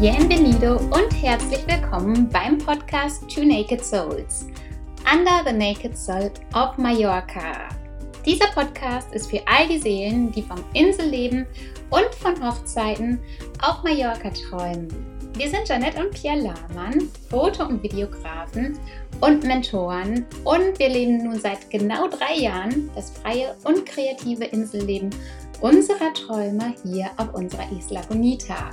Bienvenido und herzlich willkommen beim Podcast Two Naked Souls. Under the Naked Soul of Mallorca. Dieser Podcast ist für all die Seelen, die vom Inselleben und von Hochzeiten auf Mallorca träumen. Wir sind Janette und Pierre Lahmann, Foto- und Videografen und Mentoren und wir leben nun seit genau drei Jahren das freie und kreative Inselleben unserer Träume hier auf unserer Isla Bonita.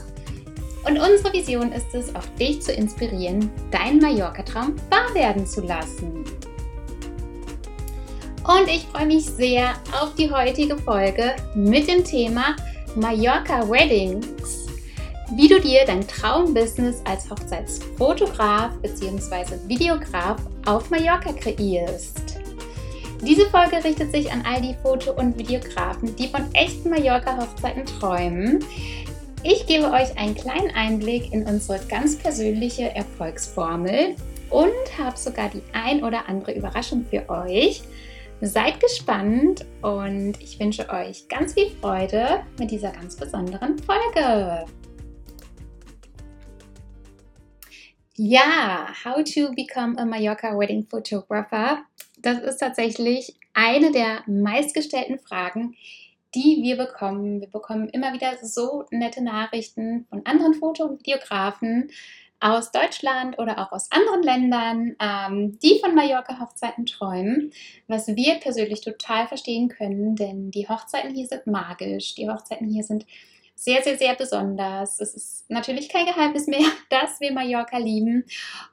Und unsere Vision ist es, auch dich zu inspirieren, deinen Mallorca-Traum wahr werden zu lassen. Und ich freue mich sehr auf die heutige Folge mit dem Thema Mallorca Weddings wie du dir dein Traumbusiness als Hochzeitsfotograf bzw. Videograf auf Mallorca kreierst. Diese Folge richtet sich an all die Foto- und Videografen, die von echten Mallorca-Hochzeiten träumen. Ich gebe euch einen kleinen Einblick in unsere ganz persönliche Erfolgsformel und habe sogar die ein oder andere Überraschung für euch. Seid gespannt und ich wünsche euch ganz viel Freude mit dieser ganz besonderen Folge. Ja, How to Become a Mallorca Wedding Photographer. Das ist tatsächlich eine der meistgestellten Fragen, die wir bekommen. Wir bekommen immer wieder so nette Nachrichten von anderen Foto- und Videografen aus Deutschland oder auch aus anderen Ländern, ähm, die von Mallorca-Hochzeiten träumen, was wir persönlich total verstehen können, denn die Hochzeiten hier sind magisch. Die Hochzeiten hier sind sehr, sehr, sehr besonders. Es ist natürlich kein Geheimnis mehr, dass wir Mallorca lieben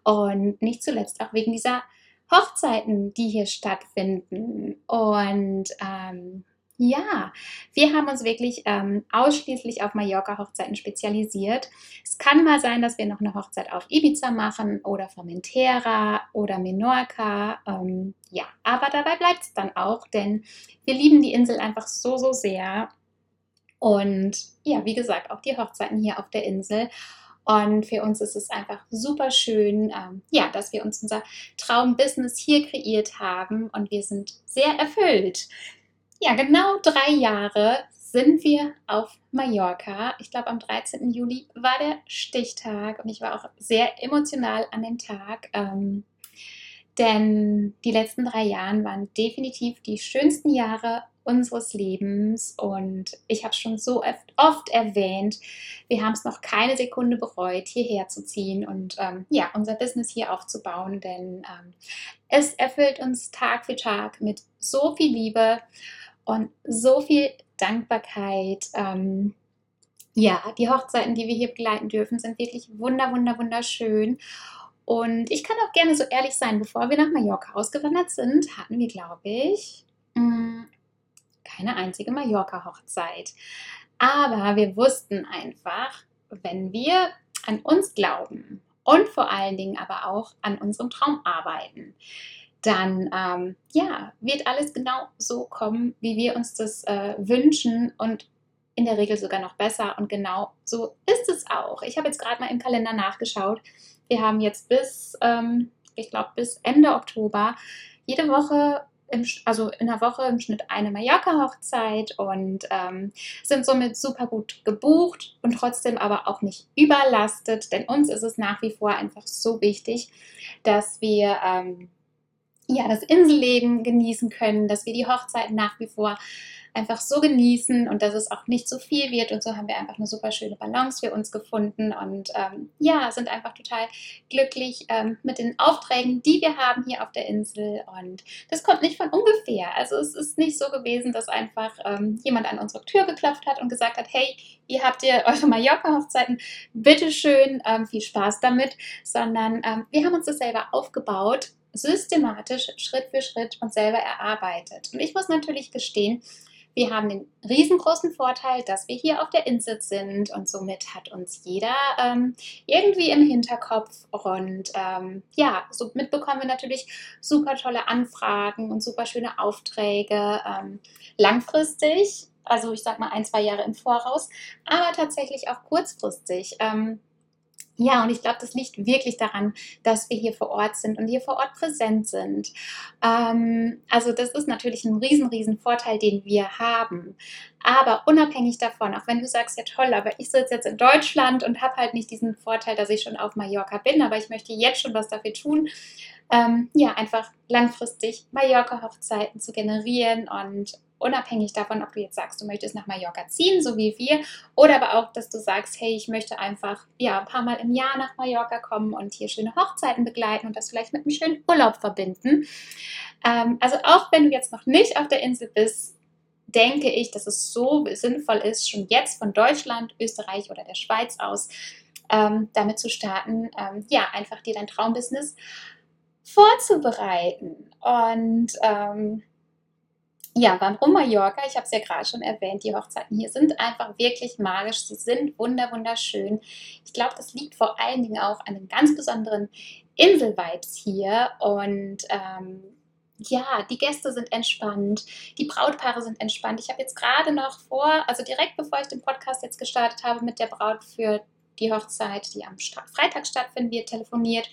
und nicht zuletzt auch wegen dieser Hochzeiten, die hier stattfinden. Und ähm, ja, wir haben uns wirklich ähm, ausschließlich auf Mallorca-Hochzeiten spezialisiert. Es kann mal sein, dass wir noch eine Hochzeit auf Ibiza machen oder Formentera oder Menorca. Ähm, ja, aber dabei bleibt es dann auch, denn wir lieben die Insel einfach so, so sehr und ja, wie gesagt, auch die Hochzeiten hier auf der Insel. Und für uns ist es einfach super schön, ähm, ja, dass wir uns unser Traumbusiness hier kreiert haben und wir sind sehr erfüllt. Ja, genau drei Jahre sind wir auf Mallorca. Ich glaube, am 13. Juli war der Stichtag und ich war auch sehr emotional an dem Tag. Ähm, denn die letzten drei Jahre waren definitiv die schönsten Jahre unseres Lebens. Und ich habe schon so oft, oft, erwähnt, wir haben es noch keine Sekunde bereut, hierher zu ziehen und ähm, ja, unser Business hier aufzubauen, denn ähm, es erfüllt uns Tag für Tag mit so viel Liebe und so viel Dankbarkeit. Ähm, ja, die Hochzeiten, die wir hier begleiten dürfen, sind wirklich wunder, wunder, wunderschön. Und ich kann auch gerne so ehrlich sein, bevor wir nach Mallorca ausgewandert sind, hatten wir, glaube ich, mm, keine einzige Mallorca-Hochzeit. Aber wir wussten einfach, wenn wir an uns glauben und vor allen Dingen aber auch an unserem Traum arbeiten, dann ähm, ja, wird alles genau so kommen, wie wir uns das äh, wünschen und in der Regel sogar noch besser. Und genau so ist es auch. Ich habe jetzt gerade mal im Kalender nachgeschaut. Wir haben jetzt bis, ähm, ich glaube, bis Ende Oktober jede Woche im, also in der Woche im Schnitt eine Mallorca-Hochzeit und ähm, sind somit super gut gebucht und trotzdem aber auch nicht überlastet, denn uns ist es nach wie vor einfach so wichtig, dass wir ähm, ja, das Inselleben genießen können, dass wir die Hochzeit nach wie vor einfach so genießen und dass es auch nicht zu viel wird. Und so haben wir einfach eine super schöne Balance für uns gefunden und ähm, ja, sind einfach total glücklich ähm, mit den Aufträgen, die wir haben hier auf der Insel. Und das kommt nicht von ungefähr. Also es ist nicht so gewesen, dass einfach ähm, jemand an unsere Tür geklopft hat und gesagt hat, hey, ihr habt ihr eure Mallorca-Hochzeiten, bitteschön, ähm, viel Spaß damit, sondern ähm, wir haben uns das selber aufgebaut systematisch Schritt für Schritt uns selber erarbeitet. Und ich muss natürlich gestehen, wir haben den riesengroßen Vorteil, dass wir hier auf der Insel sind und somit hat uns jeder ähm, irgendwie im Hinterkopf und ähm, ja, so mitbekommen wir natürlich super tolle Anfragen und super schöne Aufträge ähm, langfristig, also ich sag mal ein, zwei Jahre im Voraus, aber tatsächlich auch kurzfristig. Ja, und ich glaube, das liegt wirklich daran, dass wir hier vor Ort sind und hier vor Ort präsent sind. Ähm, also das ist natürlich ein riesen, riesen Vorteil, den wir haben. Aber unabhängig davon, auch wenn du sagst, ja toll, aber ich sitze jetzt in Deutschland und habe halt nicht diesen Vorteil, dass ich schon auf Mallorca bin, aber ich möchte jetzt schon was dafür tun, ähm, ja, einfach langfristig Mallorca-Hochzeiten zu generieren und unabhängig davon, ob du jetzt sagst, du möchtest nach Mallorca ziehen, so wie wir, oder aber auch, dass du sagst, hey, ich möchte einfach ja, ein paar Mal im Jahr nach Mallorca kommen und hier schöne Hochzeiten begleiten und das vielleicht mit einem schönen Urlaub verbinden. Ähm, also auch wenn du jetzt noch nicht auf der Insel bist, denke ich, dass es so sinnvoll ist, schon jetzt von Deutschland, Österreich oder der Schweiz aus ähm, damit zu starten, ähm, ja, einfach dir dein Traumbusiness vorzubereiten. Und ähm, ja, warum Mallorca? Ich habe es ja gerade schon erwähnt, die Hochzeiten hier sind einfach wirklich magisch. Sie sind wunder wunderschön. Ich glaube, das liegt vor allen Dingen auch an den ganz besonderen Insel-Vibes hier. Und ähm, ja, die Gäste sind entspannt, die Brautpaare sind entspannt. Ich habe jetzt gerade noch vor, also direkt bevor ich den Podcast jetzt gestartet habe, mit der Braut für die Hochzeit, die am Freitag stattfinden wird, telefoniert.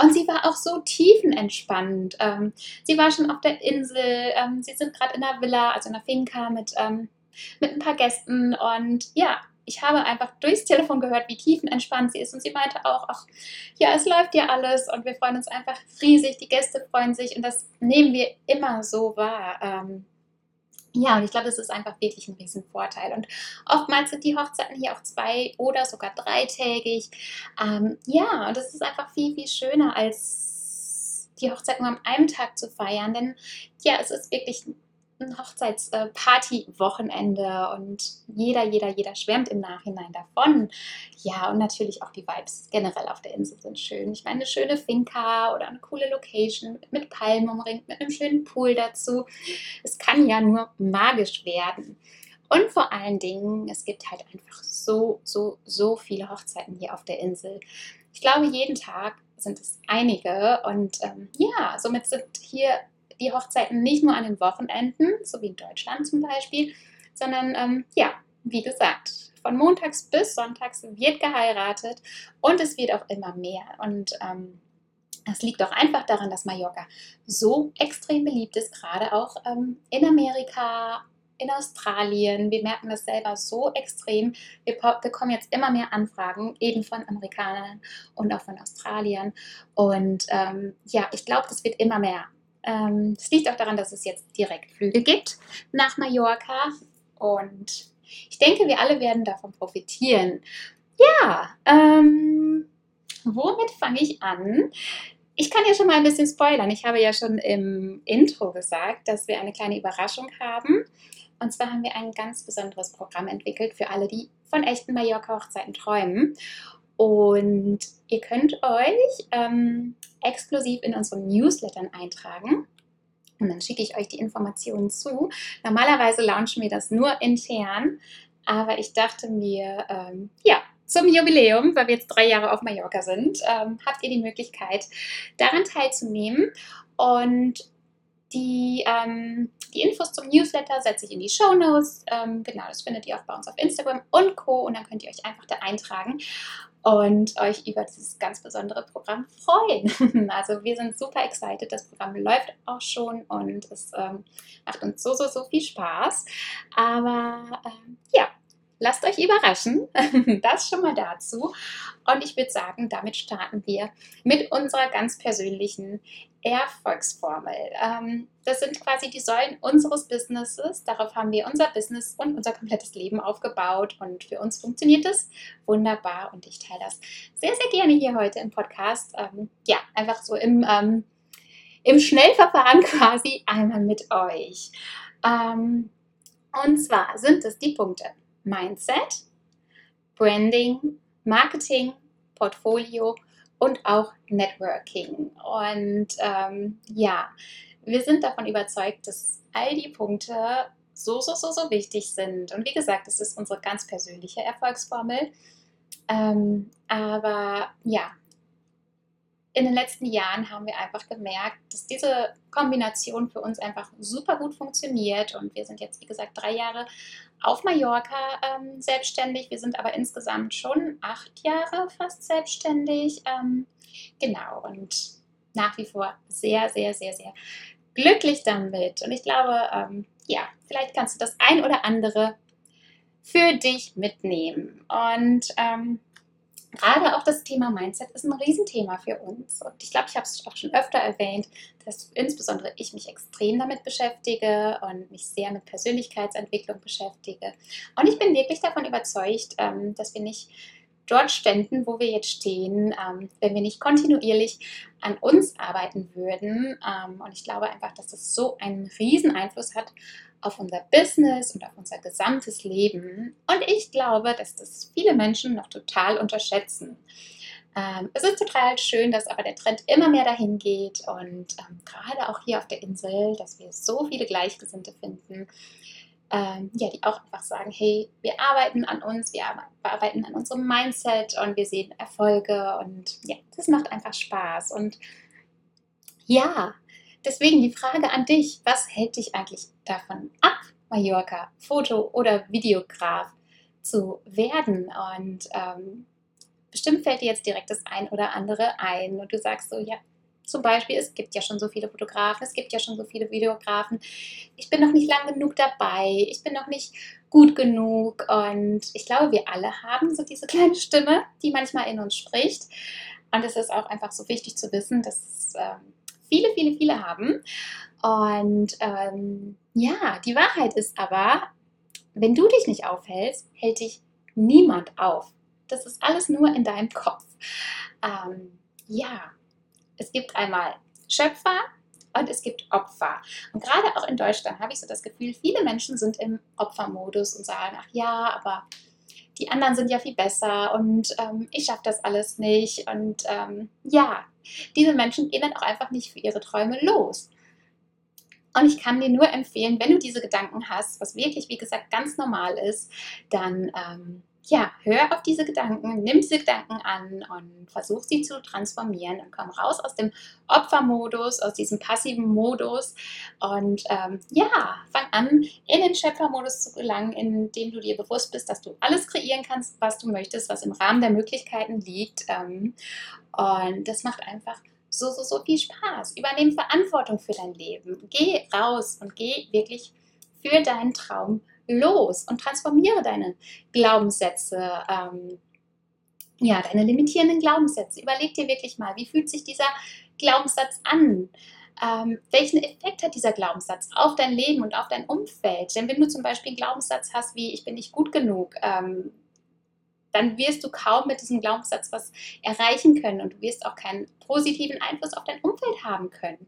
Und sie war auch so tiefenentspannt. Ähm, sie war schon auf der Insel, ähm, sie sind gerade in der Villa, also in der Finca mit, ähm, mit ein paar Gästen. Und ja, ich habe einfach durchs Telefon gehört, wie tiefenentspannt sie ist. Und sie meinte auch, ach, ja, es läuft ja alles und wir freuen uns einfach riesig, die Gäste freuen sich und das nehmen wir immer so wahr. Ähm, ja, und ich glaube, das ist einfach wirklich ein Riesenvorteil. Und oftmals sind die Hochzeiten hier auch zwei oder sogar dreitägig. Ähm, ja, und das ist einfach viel, viel schöner, als die Hochzeit nur an einem Tag zu feiern. Denn ja, es ist wirklich ein Hochzeitsparty-Wochenende und jeder, jeder, jeder schwärmt im Nachhinein davon. Ja, und natürlich auch die Vibes generell auf der Insel sind schön. Ich meine, eine schöne Finca oder eine coole Location mit Palmen umringt, mit einem schönen Pool dazu. Es kann ja nur magisch werden. Und vor allen Dingen, es gibt halt einfach so, so, so viele Hochzeiten hier auf der Insel. Ich glaube, jeden Tag sind es einige. Und ähm, ja, somit sind hier die Hochzeiten nicht nur an den Wochenenden, so wie in Deutschland zum Beispiel, sondern ähm, ja, wie gesagt, von montags bis sonntags wird geheiratet und es wird auch immer mehr. Und ähm, das liegt auch einfach daran, dass Mallorca so extrem beliebt ist, gerade auch ähm, in Amerika, in Australien. Wir merken das selber so extrem. Wir bekommen jetzt immer mehr Anfragen, eben von Amerikanern und auch von Australiern. Und ähm, ja, ich glaube, das wird immer mehr. Ähm, es liegt auch daran, dass es jetzt Direktflüge gibt nach Mallorca und ich denke, wir alle werden davon profitieren. Ja, ähm, womit fange ich an? Ich kann ja schon mal ein bisschen spoilern. Ich habe ja schon im Intro gesagt, dass wir eine kleine Überraschung haben. Und zwar haben wir ein ganz besonderes Programm entwickelt für alle, die von echten Mallorca-Hochzeiten träumen. Und ihr könnt euch ähm, exklusiv in unseren Newslettern eintragen. Und dann schicke ich euch die Informationen zu. Normalerweise launchen wir das nur intern, aber ich dachte mir, ähm, ja, zum Jubiläum, weil wir jetzt drei Jahre auf Mallorca sind, ähm, habt ihr die Möglichkeit, daran teilzunehmen. Und die, ähm, die Infos zum Newsletter setze ich in die Show Notes. Ähm, genau, das findet ihr auch bei uns auf Instagram und Co. Und dann könnt ihr euch einfach da eintragen und euch über dieses ganz besondere Programm freuen. Also wir sind super excited. Das Programm läuft auch schon und es ähm, macht uns so, so, so viel Spaß. Aber ähm, ja, lasst euch überraschen. Das schon mal dazu. Und ich würde sagen, damit starten wir mit unserer ganz persönlichen Erfolgsformel. Ähm, das sind quasi die Säulen unseres Businesses. Darauf haben wir unser Business und unser komplettes Leben aufgebaut. Und für uns funktioniert es wunderbar. Und ich teile das sehr, sehr gerne hier heute im Podcast. Ähm, ja, einfach so im, ähm, im Schnellverfahren quasi einmal mit euch. Ähm, und zwar sind es die Punkte Mindset, Branding, Marketing, Portfolio und auch Networking. Und ähm, ja, wir sind davon überzeugt, dass all die Punkte so, so, so, so wichtig sind. Und wie gesagt, es ist unsere ganz persönliche Erfolgsformel. Ähm, aber ja, in den letzten Jahren haben wir einfach gemerkt, dass diese Kombination für uns einfach super gut funktioniert. Und wir sind jetzt, wie gesagt, drei Jahre auf Mallorca ähm, selbstständig. Wir sind aber insgesamt schon acht Jahre fast selbstständig. Ähm, genau. Und nach wie vor sehr, sehr, sehr, sehr glücklich damit. Und ich glaube, ähm, ja, vielleicht kannst du das ein oder andere für dich mitnehmen. Und ähm, gerade auch das Thema Mindset ist ein Riesenthema für uns. Und ich glaube, ich habe es auch schon öfter erwähnt, dass insbesondere ich mich extrem damit beschäftige und mich sehr mit Persönlichkeitsentwicklung beschäftige. Und ich bin wirklich davon überzeugt, ähm, dass wir nicht dort ständen, wo wir jetzt stehen, ähm, wenn wir nicht kontinuierlich an uns arbeiten würden. Ähm, und ich glaube einfach, dass das so einen riesen Einfluss hat auf unser Business und auf unser gesamtes Leben. Und ich glaube, dass das viele Menschen noch total unterschätzen. Ähm, es ist total schön, dass aber der Trend immer mehr dahin geht und ähm, gerade auch hier auf der Insel, dass wir so viele Gleichgesinnte finden, ähm, ja, die auch einfach sagen, hey, wir arbeiten an uns, wir arbeiten an unserem Mindset und wir sehen Erfolge und ja, das macht einfach Spaß. Und ja, Deswegen die Frage an dich, was hält dich eigentlich davon ab, Mallorca Foto- oder Videograf zu werden? Und ähm, bestimmt fällt dir jetzt direkt das ein oder andere ein und du sagst so, ja, zum Beispiel, es gibt ja schon so viele Fotografen, es gibt ja schon so viele Videografen. Ich bin noch nicht lang genug dabei, ich bin noch nicht gut genug und ich glaube, wir alle haben so diese kleine Stimme, die manchmal in uns spricht. Und es ist auch einfach so wichtig zu wissen, dass ähm, viele, viele, viele haben. Und ähm, ja, die Wahrheit ist aber, wenn du dich nicht aufhältst, hält dich niemand auf. Das ist alles nur in deinem Kopf. Ähm, ja, es gibt einmal Schöpfer und es gibt Opfer. Und gerade auch in Deutschland habe ich so das Gefühl, viele Menschen sind im Opfermodus und sagen, ach ja, aber die anderen sind ja viel besser und ähm, ich schaffe das alles nicht. Und ähm, ja, diese Menschen gehen dann auch einfach nicht für ihre Träume los. Und ich kann dir nur empfehlen, wenn du diese Gedanken hast, was wirklich, wie gesagt, ganz normal ist, dann ähm, ja, hör auf diese Gedanken, nimm diese Gedanken an und versuch sie zu transformieren und komm raus aus dem Opfermodus, aus diesem passiven Modus und ähm, ja, fang an, in den Schöpfermodus zu gelangen, indem du dir bewusst bist, dass du alles kreieren kannst, was du möchtest, was im Rahmen der Möglichkeiten liegt. Ähm, und das macht einfach so, so, so viel Spaß. Übernehm Verantwortung für dein Leben. Geh raus und geh wirklich für deinen Traum los und transformiere deine Glaubenssätze, ähm, ja, deine limitierenden Glaubenssätze. Überleg dir wirklich mal, wie fühlt sich dieser Glaubenssatz an? Ähm, welchen Effekt hat dieser Glaubenssatz auf dein Leben und auf dein Umfeld? Denn wenn du zum Beispiel einen Glaubenssatz hast wie ich bin nicht gut genug, ähm, dann wirst du kaum mit diesem Glaubenssatz was erreichen können und du wirst auch keinen positiven Einfluss auf dein Umfeld haben können.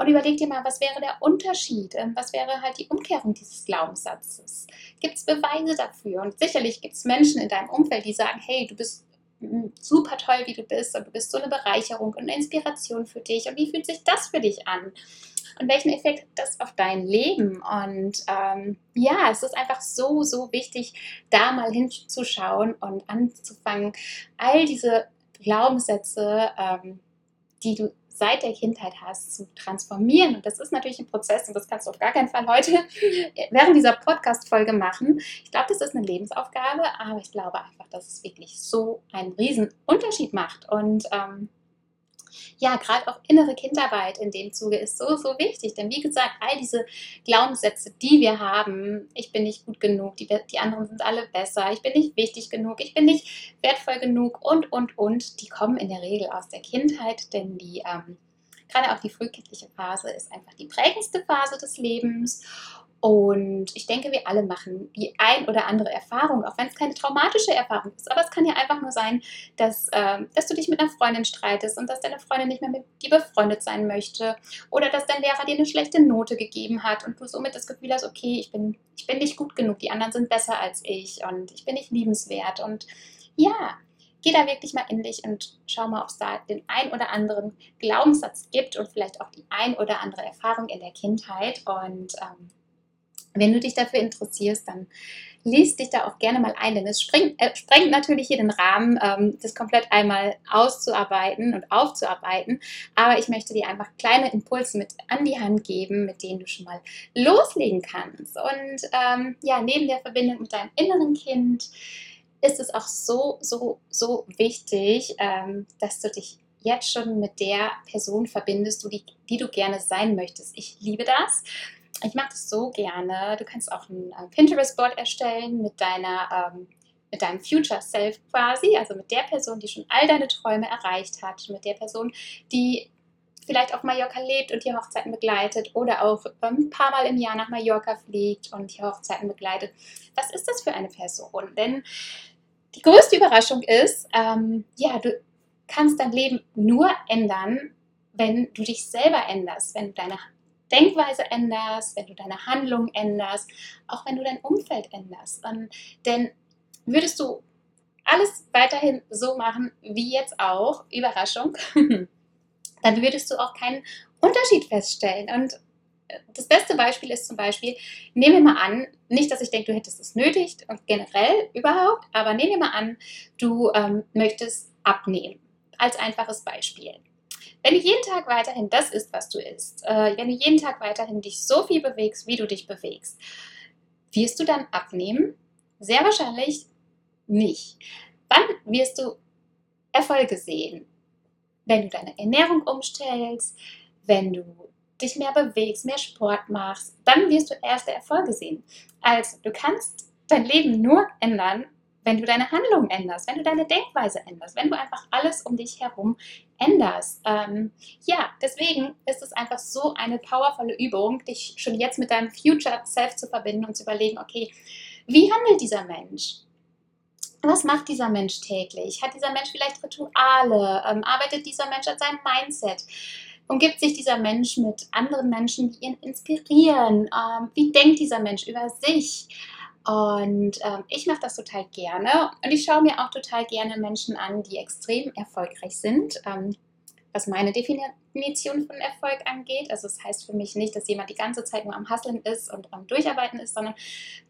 Und überleg dir mal, was wäre der Unterschied? Ähm, was wäre halt die Umkehrung dieses Glaubenssatzes? Gibt es Beweise dafür? Und sicherlich gibt es Menschen in deinem Umfeld, die sagen, hey, du bist super toll, wie du bist und du bist so eine Bereicherung und eine Inspiration für dich. Und wie fühlt sich das für dich an? Und welchen Effekt hat das auf dein Leben? Und ähm, ja, es ist einfach so, so wichtig, da mal hinzuschauen und anzufangen, all diese Glaubenssätze, ähm, die du seit der Kindheit hast, zu transformieren. Und das ist natürlich ein Prozess und das kannst du auf gar keinen Fall heute während dieser Podcast-Folge machen. Ich glaube, das ist eine Lebensaufgabe, aber ich glaube einfach, dass es wirklich so einen riesen Unterschied macht. Und ähm, ja, gerade auch innere Kindarbeit in dem Zuge ist so, so wichtig. Denn wie gesagt, all diese Glaubenssätze, die wir haben, ich bin nicht gut genug, die, die anderen sind alle besser, ich bin nicht wichtig genug, ich bin nicht wertvoll genug und, und, und, die kommen in der Regel aus der Kindheit, denn die ähm, gerade auch die frühkindliche Phase ist einfach die prägendste Phase des Lebens. Und ich denke, wir alle machen die ein oder andere Erfahrung, auch wenn es keine traumatische Erfahrung ist. Aber es kann ja einfach nur sein, dass, äh, dass du dich mit einer Freundin streitest und dass deine Freundin nicht mehr mit dir befreundet sein möchte. Oder dass dein Lehrer dir eine schlechte Note gegeben hat und du somit das Gefühl hast, okay, ich bin, ich bin nicht gut genug, die anderen sind besser als ich und ich bin nicht liebenswert. Und ja, geh da wirklich mal in dich und schau mal, ob es da den ein oder anderen Glaubenssatz gibt und vielleicht auch die ein oder andere Erfahrung in der Kindheit. Und ähm, wenn du dich dafür interessierst, dann liest dich da auch gerne mal ein, denn es springt, äh, sprengt natürlich hier den Rahmen, ähm, das komplett einmal auszuarbeiten und aufzuarbeiten. Aber ich möchte dir einfach kleine Impulse mit an die Hand geben, mit denen du schon mal loslegen kannst. Und ähm, ja, neben der Verbindung mit deinem inneren Kind ist es auch so, so, so wichtig, ähm, dass du dich jetzt schon mit der Person verbindest, die, die du gerne sein möchtest. Ich liebe das. Ich mache das so gerne. Du kannst auch ein Pinterest-Board erstellen mit deiner ähm, mit deinem Future Self quasi, also mit der Person, die schon all deine Träume erreicht hat, mit der Person, die vielleicht auf Mallorca lebt und die Hochzeiten begleitet oder auch ein paar Mal im Jahr nach Mallorca fliegt und die Hochzeiten begleitet. Was ist das für eine Person? Denn die größte Überraschung ist, ähm, ja, du kannst dein Leben nur ändern, wenn du dich selber änderst, wenn du deine Denkweise änderst, wenn du deine Handlung änderst, auch wenn du dein Umfeld änderst. Und, denn würdest du alles weiterhin so machen wie jetzt auch, Überraschung, dann würdest du auch keinen Unterschied feststellen. Und äh, das beste Beispiel ist zum Beispiel, nehmen wir mal an, nicht, dass ich denke, du hättest es nötig und generell überhaupt, aber nehmen wir mal an, du ähm, möchtest abnehmen. Als einfaches Beispiel. Wenn du jeden Tag weiterhin das isst, was du isst, äh, wenn du jeden Tag weiterhin dich so viel bewegst, wie du dich bewegst, wirst du dann abnehmen? Sehr wahrscheinlich nicht. Wann wirst du Erfolge sehen? Wenn du deine Ernährung umstellst, wenn du dich mehr bewegst, mehr Sport machst, dann wirst du erste Erfolge sehen. Also, du kannst dein Leben nur ändern, wenn du deine Handlung änderst, wenn du deine Denkweise änderst, wenn du einfach alles um dich herum änderst. Ähm, ja, deswegen ist es einfach so eine powervolle Übung, dich schon jetzt mit deinem Future Self zu verbinden und zu überlegen, okay, wie handelt dieser Mensch? Was macht dieser Mensch täglich? Hat dieser Mensch vielleicht Rituale? Ähm, arbeitet dieser Mensch an seinem Mindset? Umgibt sich dieser Mensch mit anderen Menschen, die ihn inspirieren? Ähm, wie denkt dieser Mensch über sich? Und ähm, ich mache das total gerne und ich schaue mir auch total gerne Menschen an, die extrem erfolgreich sind. Ähm, was meine Definition von Erfolg angeht. Also es das heißt für mich nicht, dass jemand die ganze Zeit nur am Hasseln ist und am Durcharbeiten ist, sondern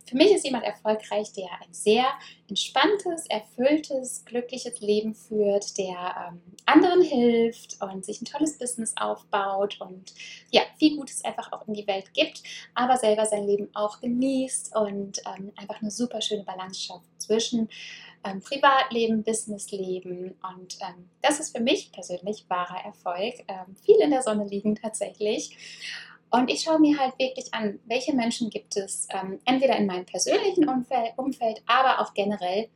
für mich ist jemand erfolgreich, der ein sehr entspanntes, erfülltes, glückliches Leben führt, der ähm, anderen hilft und sich ein tolles Business aufbaut und ja, viel Gutes einfach auch in die Welt gibt, aber selber sein Leben auch genießt und ähm, einfach eine super schöne Balance schafft zwischen ähm, Privatleben, Businessleben. Und ähm, das ist für mich persönlich wahrer Erfolg. Ähm, viel in der Sonne liegen tatsächlich. Und ich schaue mir halt wirklich an, welche Menschen gibt es, ähm, entweder in meinem persönlichen Umfeld, Umfeld, aber auch generell,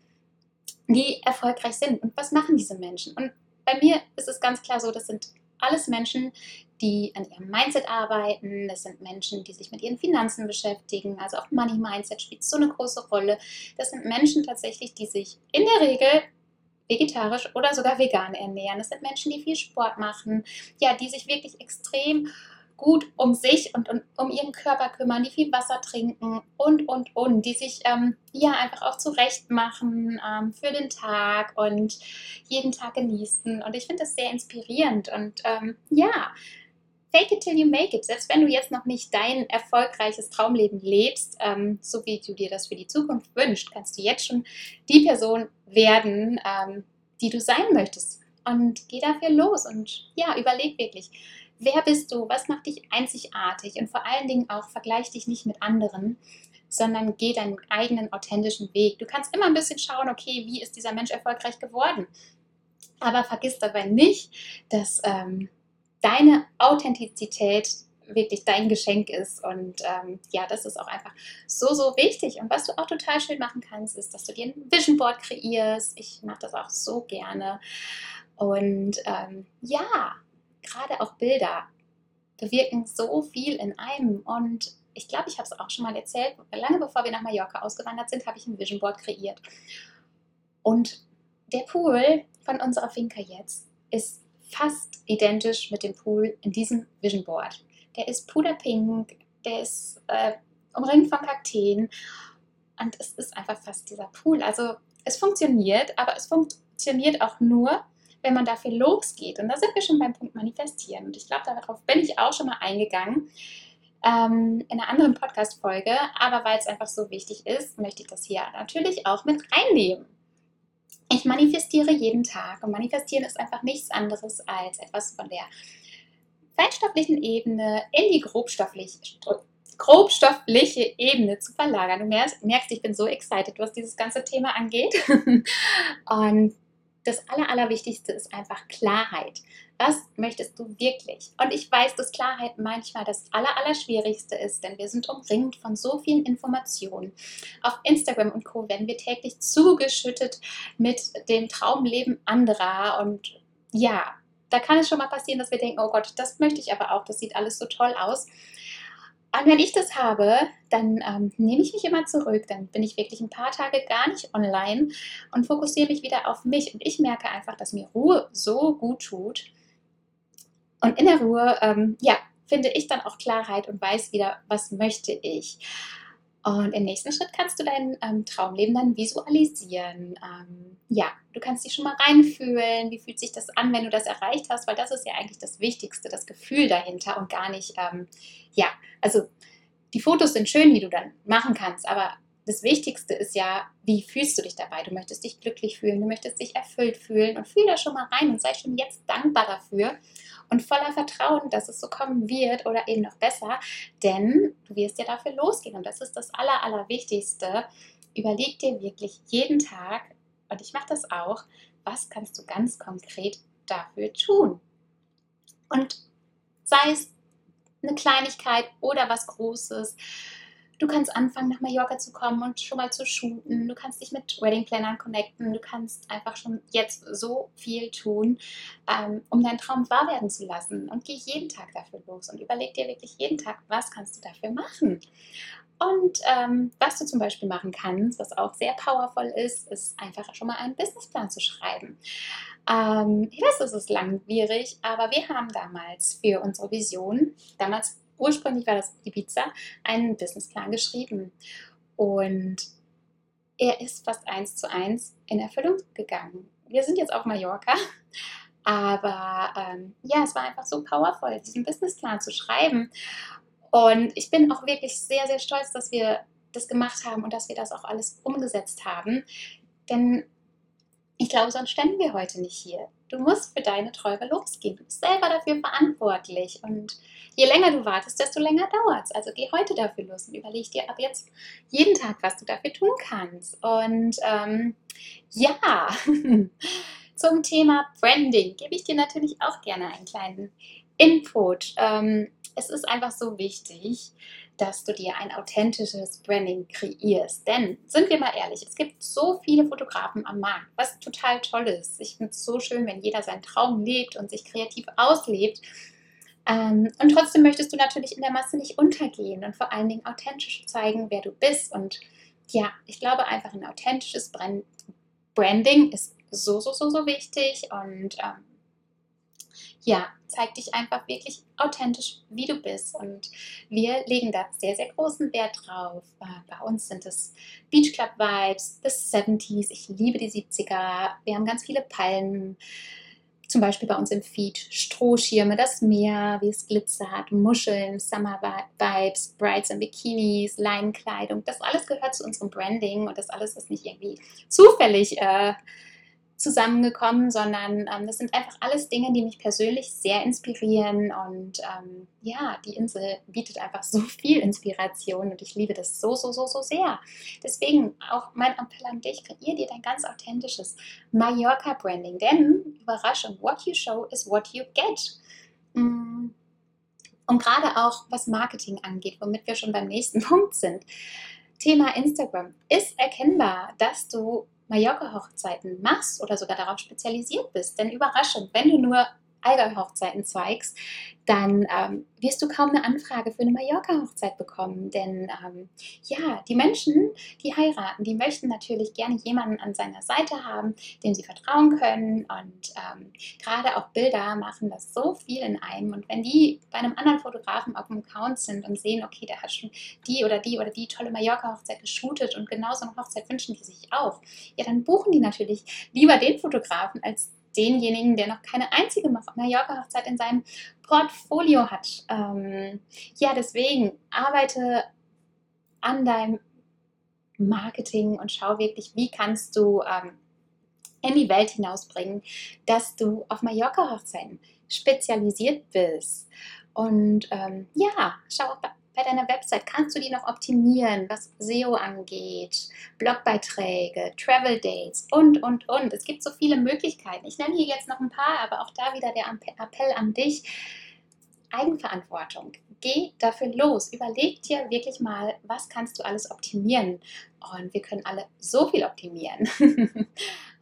die erfolgreich sind. Und was machen diese Menschen? Und bei mir ist es ganz klar so, das sind alles Menschen, die an ihrem Mindset arbeiten. Das sind Menschen, die sich mit ihren Finanzen beschäftigen. Also auch Money Mindset spielt so eine große Rolle. Das sind Menschen tatsächlich, die sich in der Regel vegetarisch oder sogar vegan ernähren. Das sind Menschen, die viel Sport machen, ja, die sich wirklich extrem gut um sich und, und, um ihren Körper kümmern, die viel Wasser trinken und, und, und, die sich ähm, ja einfach auch zurecht machen ähm, für den Tag und jeden Tag genießen. Und ich finde das sehr inspirierend und ähm, ja, fake it till you make it. Selbst wenn du jetzt noch nicht dein erfolgreiches Traumleben lebst, ähm, so wie du dir das für die Zukunft wünschst, kannst du jetzt schon die Person werden, ähm, die du sein möchtest. Und geh dafür los und ja, überleg wirklich, wer bist du, was macht dich einzigartig und vor allen Dingen auch vergleich dich nicht mit anderen, sondern geh deinen eigenen authentischen Weg. Du kannst immer ein bisschen schauen, okay, wie ist dieser Mensch erfolgreich geworden? Aber vergiss dabei nicht, dass ähm, deine Authentizität wirklich dein Geschenk ist. Und ähm, ja, das ist auch einfach so, so wichtig. Und was du auch total schön machen kannst, ist, dass du dir ein Vision Board kreierst. Ich mache das auch so gerne. Und ähm, ja, gerade auch Bilder bewirken so viel in einem. Und ich glaube, ich habe es auch schon mal erzählt, lange bevor wir nach Mallorca ausgewandert sind, habe ich ein Vision Board kreiert. Und der Pool von unserer Finca jetzt ist fast identisch mit dem Pool in diesem Vision Board. Der ist puderpink, der ist äh, umringt von Kakteen und es ist einfach fast dieser Pool. Also es funktioniert, aber es funktioniert auch nur, wenn man dafür losgeht. Und da sind wir schon beim Punkt Manifestieren. Und ich glaube, darauf bin ich auch schon mal eingegangen. ähm, in einer anderen Podcast-Folge, aber weil es einfach so wichtig ist, möchte ich das hier natürlich auch mit reinnehmen. Ich manifestiere jeden Tag und manifestieren ist einfach nichts anderes als etwas von der feinstofflichen Ebene in die grobstoffliche, grobstoffliche Ebene zu verlagern. Du merkst, ich bin so excited, was dieses ganze Thema angeht. und das Aller, Allerwichtigste ist einfach Klarheit. Was möchtest du wirklich? Und ich weiß, dass Klarheit manchmal das Aller, Allerschwierigste ist, denn wir sind umringt von so vielen Informationen. Auf Instagram und Co. werden wir täglich zugeschüttet mit dem Traumleben anderer. Und ja, da kann es schon mal passieren, dass wir denken, oh Gott, das möchte ich aber auch, das sieht alles so toll aus. Und wenn ich das habe, dann ähm, nehme ich mich immer zurück. Dann bin ich wirklich ein paar Tage gar nicht online und fokussiere mich wieder auf mich. Und ich merke einfach, dass mir Ruhe so gut tut. Und in der Ruhe, ähm, ja, finde ich dann auch Klarheit und weiß wieder, was möchte ich. Und im nächsten Schritt kannst du dein ähm, Traumleben dann visualisieren. Ähm, ja, du kannst dich schon mal reinfühlen. Wie fühlt sich das an, wenn du das erreicht hast? Weil das ist ja eigentlich das Wichtigste, das Gefühl dahinter und gar nicht, ähm, ja, also die Fotos sind schön, die du dann machen kannst, aber das Wichtigste ist ja, wie fühlst du dich dabei? Du möchtest dich glücklich fühlen, du möchtest dich erfüllt fühlen und fühl da schon mal rein und sei schon jetzt dankbar dafür und voller Vertrauen, dass es so kommen wird oder eben noch besser, denn du wirst ja dafür losgehen und das ist das Aller, Allerwichtigste. Überleg dir wirklich jeden Tag, und ich mache das auch, was kannst du ganz konkret dafür tun? Und sei es eine Kleinigkeit oder was Großes. Du kannst anfangen, nach Mallorca zu kommen und schon mal zu shooten. Du kannst dich mit Wedding Plannern connecten. Du kannst einfach schon jetzt so viel tun, ähm, um deinen Traum wahr werden zu lassen. Und geh jeden Tag dafür los und überleg dir wirklich jeden Tag, was kannst du dafür machen. Und ähm, was du zum Beispiel machen kannst, was auch sehr powerful ist, ist einfach schon mal einen Businessplan zu schreiben. Ähm, ich weiß, das ist langwierig, aber wir haben damals für unsere Vision, damals ursprünglich war das Ibiza, einen Businessplan geschrieben. Und er ist fast eins zu eins in Erfüllung gegangen. Wir sind jetzt auf Mallorca, aber ähm, ja, es war einfach so powerful, diesen Businessplan zu schreiben. Und ich bin auch wirklich sehr, sehr stolz, dass wir das gemacht haben und dass wir das auch alles umgesetzt haben. Denn ich glaube, sonst ständen wir heute nicht hier. Du musst für deine Träume losgehen. Du bist selber dafür verantwortlich. Und je länger du wartest, desto länger dauert es. Also geh heute dafür los und überleg dir ab jetzt jeden Tag, was du dafür tun kannst. Und ähm, ja, zum Thema Branding gebe ich dir natürlich auch gerne einen kleinen Input. Ähm, es ist einfach so wichtig, dass du dir ein authentisches Branding kreierst. Denn, sind wir mal ehrlich, es gibt so viele Fotografen am Markt, was total toll ist. Ich finde es so schön, wenn jeder seinen Traum lebt und sich kreativ auslebt. Ähm, und trotzdem möchtest du natürlich in der Masse nicht untergehen und vor allen Dingen authentisch zeigen, wer du bist. Und ja, ich glaube einfach ein authentisches Branding ist so, so, so, so wichtig. Und ähm, ja, zeig dich einfach wirklich authentisch, wie du bist. Und wir legen da sehr, sehr großen Wert drauf. Äh, bei uns sind es Beach Club Vibes, the 70s. Ich liebe die 70er. Wir haben ganz viele Palmen. Zum Beispiel bei uns im Feed Strohschirme, das Meer, wie es glitzert, Muscheln, Summer Vibes, Brides in Bikinis, Leinenkleidung. Das alles gehört zu unserem Branding und das alles ist nicht irgendwie zufällig äh, zusammengekommen, sondern ähm, das sind einfach alles Dinge, die mich persönlich sehr inspirieren und ähm, ja, die Insel bietet einfach so viel Inspiration und ich liebe das so, so, so, so sehr. Deswegen auch mein Appell an dich, kreier dir dein ganz authentisches Mallorca-Branding, denn Überraschung, what you show is what you get. Mm. Und gerade auch was Marketing angeht, womit wir schon beim nächsten Punkt sind. Thema Instagram ist erkennbar, dass du Mallorca-Hochzeiten machst oder sogar darauf spezialisiert bist. Denn Überraschung, wenn du nur Allgäu-Hochzeiten zeigst, dann ähm, wirst du kaum eine Anfrage für eine Mallorca-Hochzeit bekommen. Denn ähm, ja, die Menschen, die heiraten, die möchten natürlich gerne jemanden an seiner Seite haben, dem sie vertrauen können. Und ähm, gerade auch Bilder machen das so viel in einem. Und wenn die bei einem anderen Fotografen auf dem Account sind und sehen, okay, der hat schon die oder die oder die tolle Mallorca-Hochzeit geshootet und genau so eine Hochzeit wünschen die sich auch, ja, dann buchen die natürlich lieber den Fotografen als denjenigen, der noch keine einzige Mallorca-Hochzeit in seinem Portfolio hat. Ähm, ja, deswegen arbeite an deinem Marketing und schau wirklich, wie kannst du ähm, in die Welt hinausbringen, dass du auf Mallorca-Hochzeiten spezialisiert bist. Und ähm, ja, schau bei, deiner Website, kannst du die noch optimieren, was SEO angeht, Blogbeiträge, Travel Dates und, und, und. Es gibt so viele Möglichkeiten. Ich nenne hier jetzt noch ein paar, aber auch da wieder der Appell an dich. Eigenverantwortung. Geh dafür los. Überleg dir wirklich mal, was kannst du alles optimieren. Und wir können alle so viel optimieren.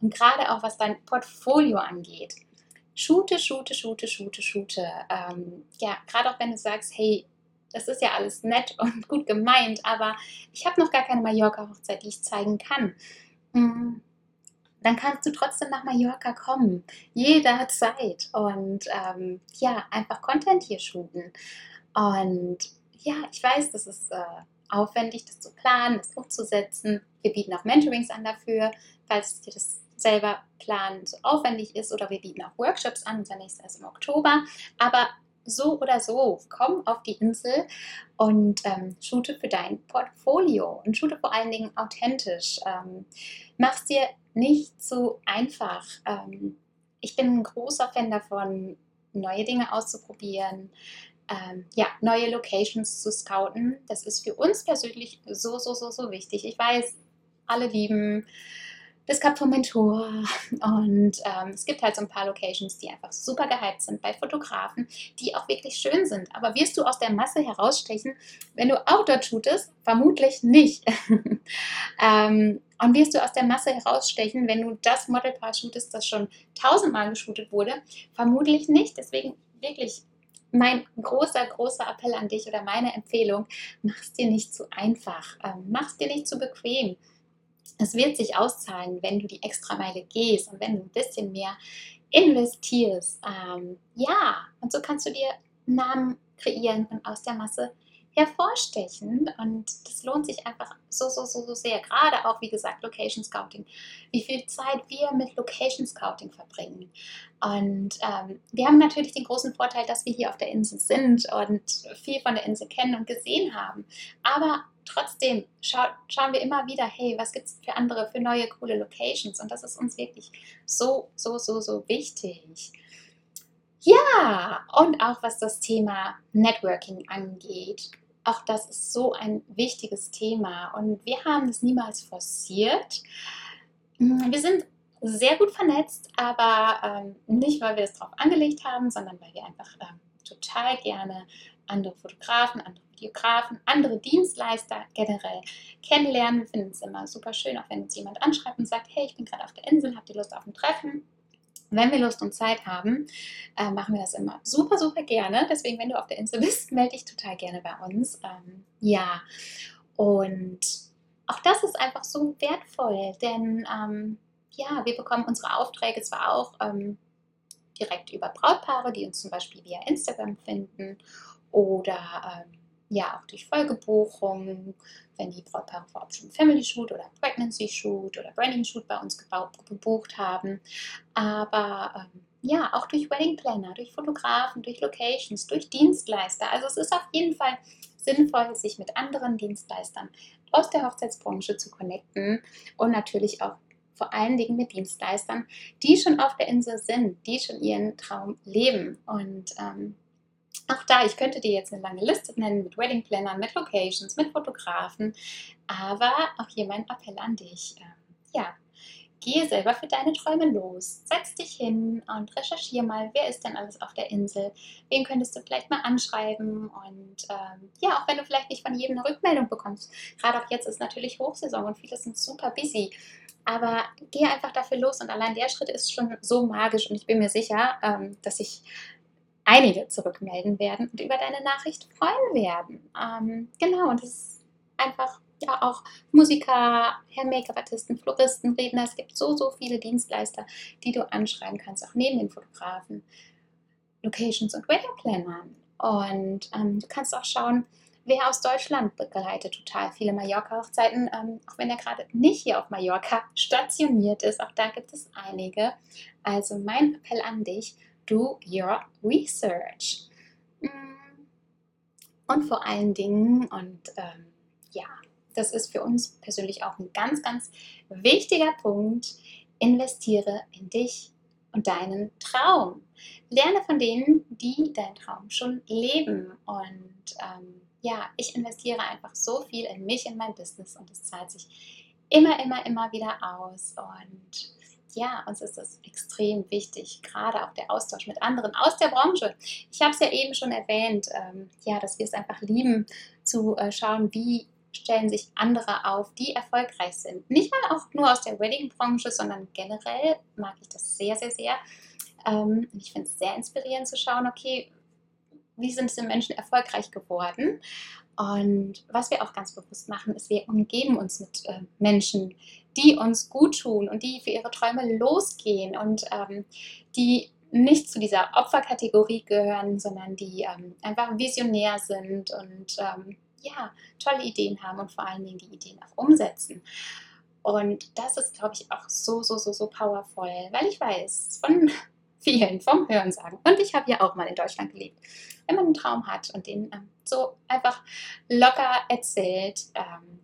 und gerade auch was dein Portfolio angeht. Shoote, shoote, shoote, shoote, shoote. Ähm, ja, gerade auch wenn du sagst, hey, das ist ja alles nett und gut gemeint, aber ich habe noch gar keine Mallorca-Hochzeit, die ich zeigen kann. Mm, dann kannst du trotzdem nach Mallorca kommen, jederzeit und ähm, ja, einfach Content hier shooten. Und ja, ich weiß, das ist äh, aufwendig, das zu planen, das umzusetzen. Wir bieten auch Mentorings an dafür, falls dir das selber planen so aufwendig ist oder wir bieten auch Workshops an, unser nächster ist im Oktober. Aber so oder so, komm auf die Insel und ähm, shoote für dein Portfolio und shoote vor allen Dingen authentisch. Ähm, mach's dir nicht zu einfach. Ähm, ich bin ein großer Fan davon, neue Dinge auszuprobieren, ähm, ja, neue Locations zu scouten. Das ist für uns persönlich so, so, so, so wichtig. Ich weiß, alle lieben das gab vom Mentor und ähm, es gibt halt so ein paar Locations, die einfach super gehypt sind bei Fotografen, die auch wirklich schön sind. Aber wirst du aus der Masse herausstechen, wenn du Outdoor shootest? Vermutlich nicht. ähm, und wirst du aus der Masse herausstechen, wenn du das Modelpaar shootest, das schon tausendmal geshootet wurde? Vermutlich nicht. Deswegen wirklich mein großer, großer Appell an dich oder meine Empfehlung, mach es dir nicht zu einfach, ähm, mach es dir nicht zu bequem es wird sich auszahlen, wenn du die Extrameile gehst und wenn du ein bisschen mehr investierst. Ähm, ja, und so kannst du dir Namen kreieren und aus der Masse hervorstechen. Und das lohnt sich einfach so, so, so, so sehr. Gerade auch, wie gesagt, Location Scouting. Wie viel Zeit wir mit Location Scouting verbringen. Und ähm, wir haben natürlich den großen Vorteil, dass wir hier auf der Insel sind und viel von der Insel kennen und gesehen haben. Aber trotzdem schau, schauen wir immer wieder, hey, was gibt es für andere, für neue, coole Locations? Und das ist uns wirklich so, so, so, so wichtig. Ja, und auch was das Thema Networking angeht. Auch das ist so ein wichtiges Thema und wir haben es niemals forciert. Wir sind sehr gut vernetzt, aber ähm, nicht, weil wir es darauf angelegt haben, sondern weil wir einfach ähm, total gerne andere Fotografen, andere Videografen, andere Dienstleister generell kennenlernen. Wir finden es immer super schön, auch wenn uns jemand anschreibt und sagt, hey, ich bin gerade auf der Insel, habt ihr Lust auf ein Treffen? Wenn wir Lust und Zeit haben, äh, machen wir das immer super, super gerne. Deswegen, wenn du auf der Insel bist, melde dich total gerne bei uns. Ähm, ja, und auch das ist einfach so wertvoll, denn ähm, ja, wir bekommen unsere Aufträge zwar auch ähm, direkt über Brautpaare, die uns zum Beispiel via Instagram finden oder ähm, ja auch durch Folgebuchungen, wenn die Brautpaare vorab schon Family Shoot oder Pregnancy Shoot oder Branding Shoot bei uns gebucht haben. Aber ähm, ja, auch durch Wedding Planner, durch Fotografen, durch Locations, durch Dienstleister. Also es ist auf jeden Fall sinnvoll, sich mit anderen Dienstleistern aus der Hochzeitsbranche zu connecten und natürlich auch vor allen Dingen mit Dienstleistern, die schon auf der Insel sind, die schon ihren Traum leben. Und ähm, auch da, ich könnte dir jetzt eine lange Liste nennen mit Wedding Plannern, mit Locations, mit Fotografen, aber auch hier mein Appell an dich. Ähm, ja, gehe selber für deine Träume los. Setz dich hin und recherchiere mal, wer ist denn alles auf der Insel? Wen könntest du vielleicht mal anschreiben? Und ähm, ja, auch wenn du vielleicht nicht von jedem eine Rückmeldung bekommst. Gerade auch jetzt ist natürlich Hochsaison und viele sind super busy. Aber gehe einfach dafür los und allein der Schritt ist schon so magisch und ich bin mir sicher, ähm, dass ich einige zurückmelden werden und über deine Nachricht freuen werden. Ähm, genau, und es ist einfach ja auch Musiker, Hair Make-up-Artisten, Floristen, Redner. Es gibt so, so viele Dienstleister, die du anschreiben kannst, auch neben den Fotografen, Locations und Wedding Plannern. Und ähm, du kannst auch schauen, Wer aus Deutschland begleitet total viele Mallorca-Hochzeiten, ähm, auch wenn er gerade nicht hier auf Mallorca stationiert ist. Auch da gibt es einige. Also mein Appell an dich, do your research. Mm. Und vor allen Dingen, und ähm, ja, das ist für uns persönlich auch ein ganz, ganz wichtiger Punkt, investiere in dich und deinen Traum. Lerne von denen, die deinen Traum schon leben. Und ähm, ja, ich investiere einfach so viel in mich, in mein Business und es zahlt sich immer, immer, immer wieder aus. Und ja, uns ist das extrem wichtig, gerade auch der Austausch mit anderen aus der Branche. Ich habe es ja eben schon erwähnt, ähm, ja, dass wir es einfach lieben, zu äh, schauen, wie stellen sich andere auf, die erfolgreich sind. Nicht mal auch nur aus der Wedding-Branche, sondern generell mag ich das sehr, sehr, sehr. Ähm, ich finde es sehr inspirierend zu schauen, okay, wie sind diese Menschen erfolgreich geworden? Und was wir auch ganz bewusst machen, ist, wir umgeben uns mit äh, Menschen, die uns gut tun und die für ihre Träume losgehen und ähm, die nicht zu dieser Opferkategorie gehören, sondern die ähm, einfach visionär sind und ähm, ja, tolle Ideen haben und vor allen Dingen die Ideen auch umsetzen. Und das ist, glaube ich, auch so, so, so, so powerful, weil ich weiß von vielen, vom Hörensagen. Und ich habe ja auch mal in Deutschland gelebt. Wenn man einen Traum hat und den ähm, so einfach locker erzählt, ähm,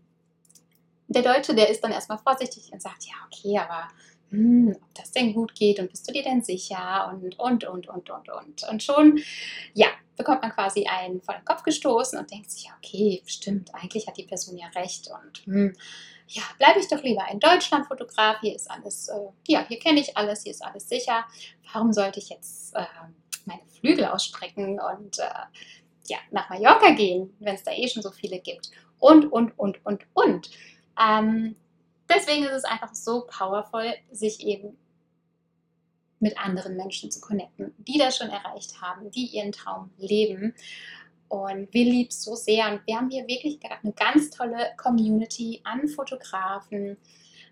der Deutsche, der ist dann erstmal vorsichtig und sagt, ja, okay, aber hm, ob das denn gut geht und bist du dir denn sicher und, und, und, und, und, und. Und schon, ja, bekommt man quasi einen vor den Kopf gestoßen und denkt sich, okay, stimmt, eigentlich hat die Person ja recht und hm, ja, bleibe ich doch lieber in Deutschland Fotograf, hier ist alles, äh, ja, hier kenne ich alles, hier ist alles sicher. Warum sollte ich jetzt äh, meine Flügel ausstrecken und äh, ja, nach Mallorca gehen, wenn es da eh schon so viele gibt? Und, und, und, und, und. Ähm, deswegen ist es einfach so powerful, sich eben mit anderen Menschen zu connecten, die das schon erreicht haben, die ihren Traum leben. Und wir lieben es so sehr. Und wir haben hier wirklich eine ganz tolle Community an Fotografen,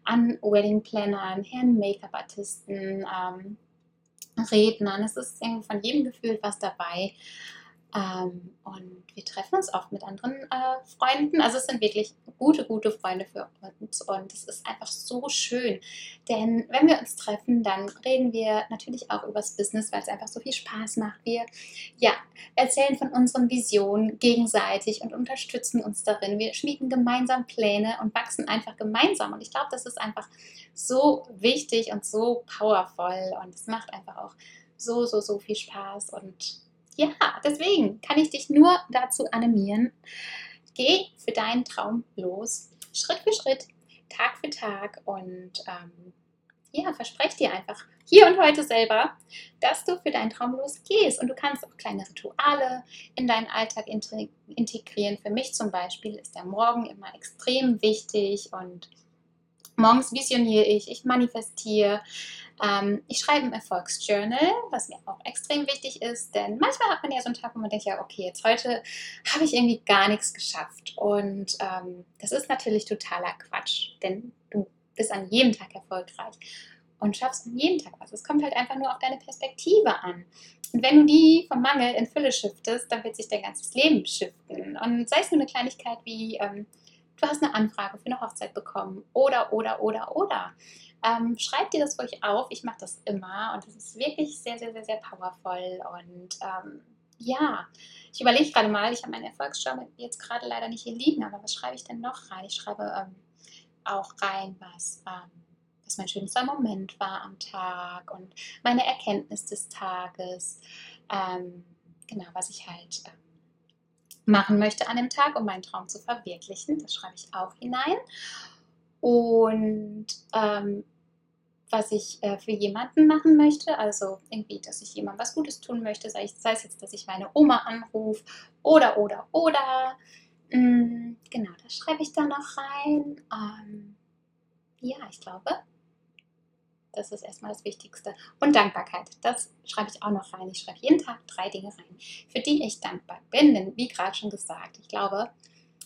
an Wedding-Plannern, Herren Make-up-Artisten, ähm, Rednern. Es ist von jedem Gefühl was dabei. Ähm, und wir treffen uns oft mit anderen äh, Freunden. Also es sind wirklich gute, gute Freunde für uns. Und es ist einfach so schön. Denn wenn wir uns treffen, dann reden wir natürlich auch über das Business, weil es einfach so viel Spaß macht. Wir ja, erzählen von unseren Visionen gegenseitig und unterstützen uns darin. Wir schmieden gemeinsam Pläne und wachsen einfach gemeinsam. Und ich glaube, das ist einfach so wichtig und so powerful. Und es macht einfach auch so, so, so viel Spaß. Und ja, deswegen kann ich dich nur dazu animieren, geh für deinen Traum los, Schritt für Schritt, Tag für Tag und ähm, ja, versprech dir einfach hier und heute selber, dass du für deinen Traum losgehst. Und du kannst auch kleine Rituale in deinen Alltag integrieren. Für mich zum Beispiel ist der Morgen immer extrem wichtig und morgens visioniere ich, ich manifestiere, ähm, ich schreibe ein Erfolgsjournal, was mir auch extrem wichtig ist, denn manchmal hat man ja so einen Tag, wo man denkt, ja, okay, jetzt heute habe ich irgendwie gar nichts geschafft. Und ähm, das ist natürlich totaler Quatsch, denn du bist an jedem Tag erfolgreich und schaffst an jedem Tag was. Es kommt halt einfach nur auf deine Perspektive an. Und wenn du die vom Mangel in Fülle shiftest, dann wird sich dein ganzes Leben shiften. Und sei es nur eine Kleinigkeit wie, ähm, du hast eine Anfrage für eine Hochzeit bekommen oder, oder, oder, oder. Ähm, schreib dir das ruhig auf. Ich mache das immer und das ist wirklich sehr, sehr, sehr, sehr powerful. Und ähm, ja, ich überlege gerade mal, ich habe meinen Erfolgsjournal jetzt gerade leider nicht hier liegen, aber was schreibe ich denn noch rein? Ich schreibe ähm, auch rein, was, ähm, was mein schönster Moment war am Tag und meine Erkenntnis des Tages. Ähm, genau, was ich halt ähm, machen möchte an dem Tag, um meinen Traum zu verwirklichen. Das schreibe ich auch hinein. Und ähm, was ich äh, für jemanden machen möchte, also irgendwie, dass ich jemandem was Gutes tun möchte, sei, es jetzt, dass ich meine Oma anrufe oder, oder, oder. Ähm, genau, das schreibe ich da noch rein. Ähm, ja, ich glaube, das ist erstmal das Wichtigste. Und Dankbarkeit, das schreibe ich auch noch rein. Ich schreibe jeden Tag drei Dinge rein, für die ich dankbar bin. Denn wie gerade schon gesagt, ich glaube,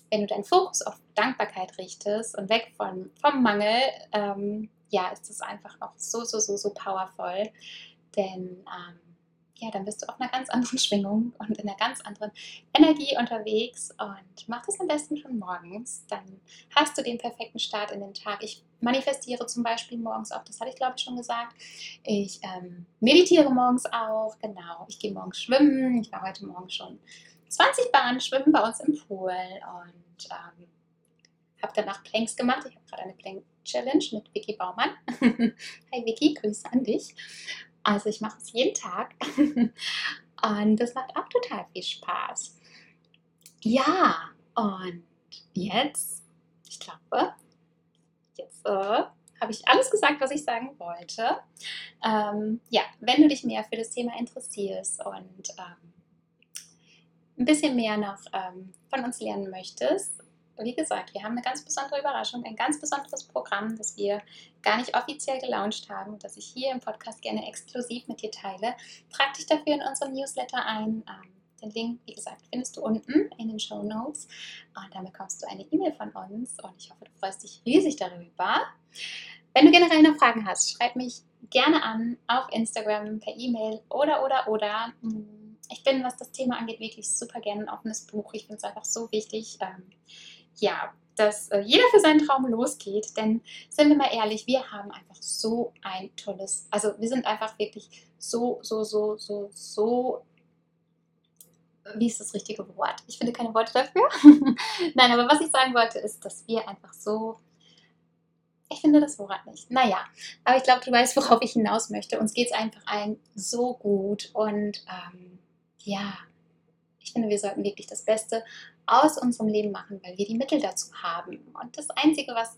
wenn du deinen Fokus auf Dankbarkeit richtest und weg von, vom Mangel, ähm, ja, ist es einfach auch so, so, so, so powerful. Denn ähm, ja, dann bist du auf einer ganz anderen Schwingung und in einer ganz anderen Energie unterwegs und mach das am besten schon morgens. Dann hast du den perfekten Start in den Tag. Ich manifestiere zum Beispiel morgens auch, das hatte ich glaube ich schon gesagt. Ich ähm, meditiere morgens auch, genau. Ich gehe morgens schwimmen. Ich war heute Morgen schon 20 Bahnen schwimmen bei uns im Pool und ähm, habe danach Planks gemacht. Ich habe gerade eine Plank Challenge mit Vicky Baumann. Hi Vicky, Grüße an dich. Also ich mache es jeden Tag und das macht auch total viel Spaß. Ja, und jetzt, ich glaube, jetzt äh, habe ich alles gesagt, was ich sagen wollte. Ähm, ja, wenn du dich mehr für das Thema interessierst und ähm, ein bisschen mehr noch ähm, von uns lernen möchtest, wie gesagt, wir haben eine ganz besondere Überraschung, ein ganz besonderes Programm, das wir gar nicht offiziell gelauncht haben, das ich hier im Podcast gerne exklusiv mit dir teile. Trag dich dafür in unseren Newsletter ein. Ähm, den Link, wie gesagt, findest du unten in den Show Notes. Und dann bekommst du eine E-Mail von uns und ich hoffe, du freust dich riesig darüber. Wenn du generell noch Fragen hast, schreib mich gerne an auf Instagram, per E-Mail oder, oder, oder. Ich bin, was das Thema angeht, wirklich super gerne ein offenes Buch. Ich finde es einfach so wichtig. Ja, dass äh, jeder für seinen Traum losgeht. Denn sind wir mal ehrlich, wir haben einfach so ein tolles, also wir sind einfach wirklich so, so, so, so, so. Wie ist das richtige Wort? Ich finde keine Worte dafür. Nein, aber was ich sagen wollte, ist, dass wir einfach so ich finde das Wort nicht. Naja, aber ich glaube, du weißt, worauf ich hinaus möchte. Uns geht es einfach allen so gut und ähm, ja, ich finde, wir sollten wirklich das Beste aus unserem Leben machen, weil wir die Mittel dazu haben. Und das Einzige, was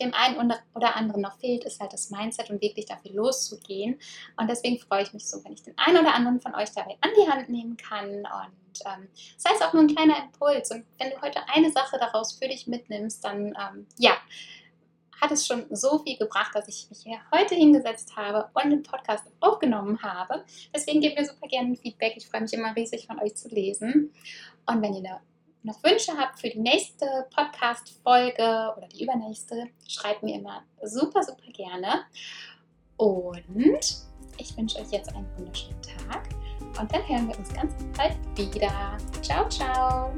dem einen oder anderen noch fehlt, ist halt das Mindset und wirklich dafür loszugehen. Und deswegen freue ich mich so, wenn ich den einen oder anderen von euch dabei an die Hand nehmen kann. Und ähm, sei es auch nur ein kleiner Impuls. Und wenn du heute eine Sache daraus für dich mitnimmst, dann ähm, ja, hat es schon so viel gebracht, dass ich mich hier heute hingesetzt habe und den Podcast aufgenommen habe. Deswegen gebt mir super gerne ein Feedback. Ich freue mich immer riesig von euch zu lesen. Und wenn ihr noch Wünsche habt für die nächste Podcast-Folge oder die übernächste, schreibt mir immer super, super gerne. Und ich wünsche euch jetzt einen wunderschönen Tag und dann hören wir uns ganz bald wieder. Ciao, ciao!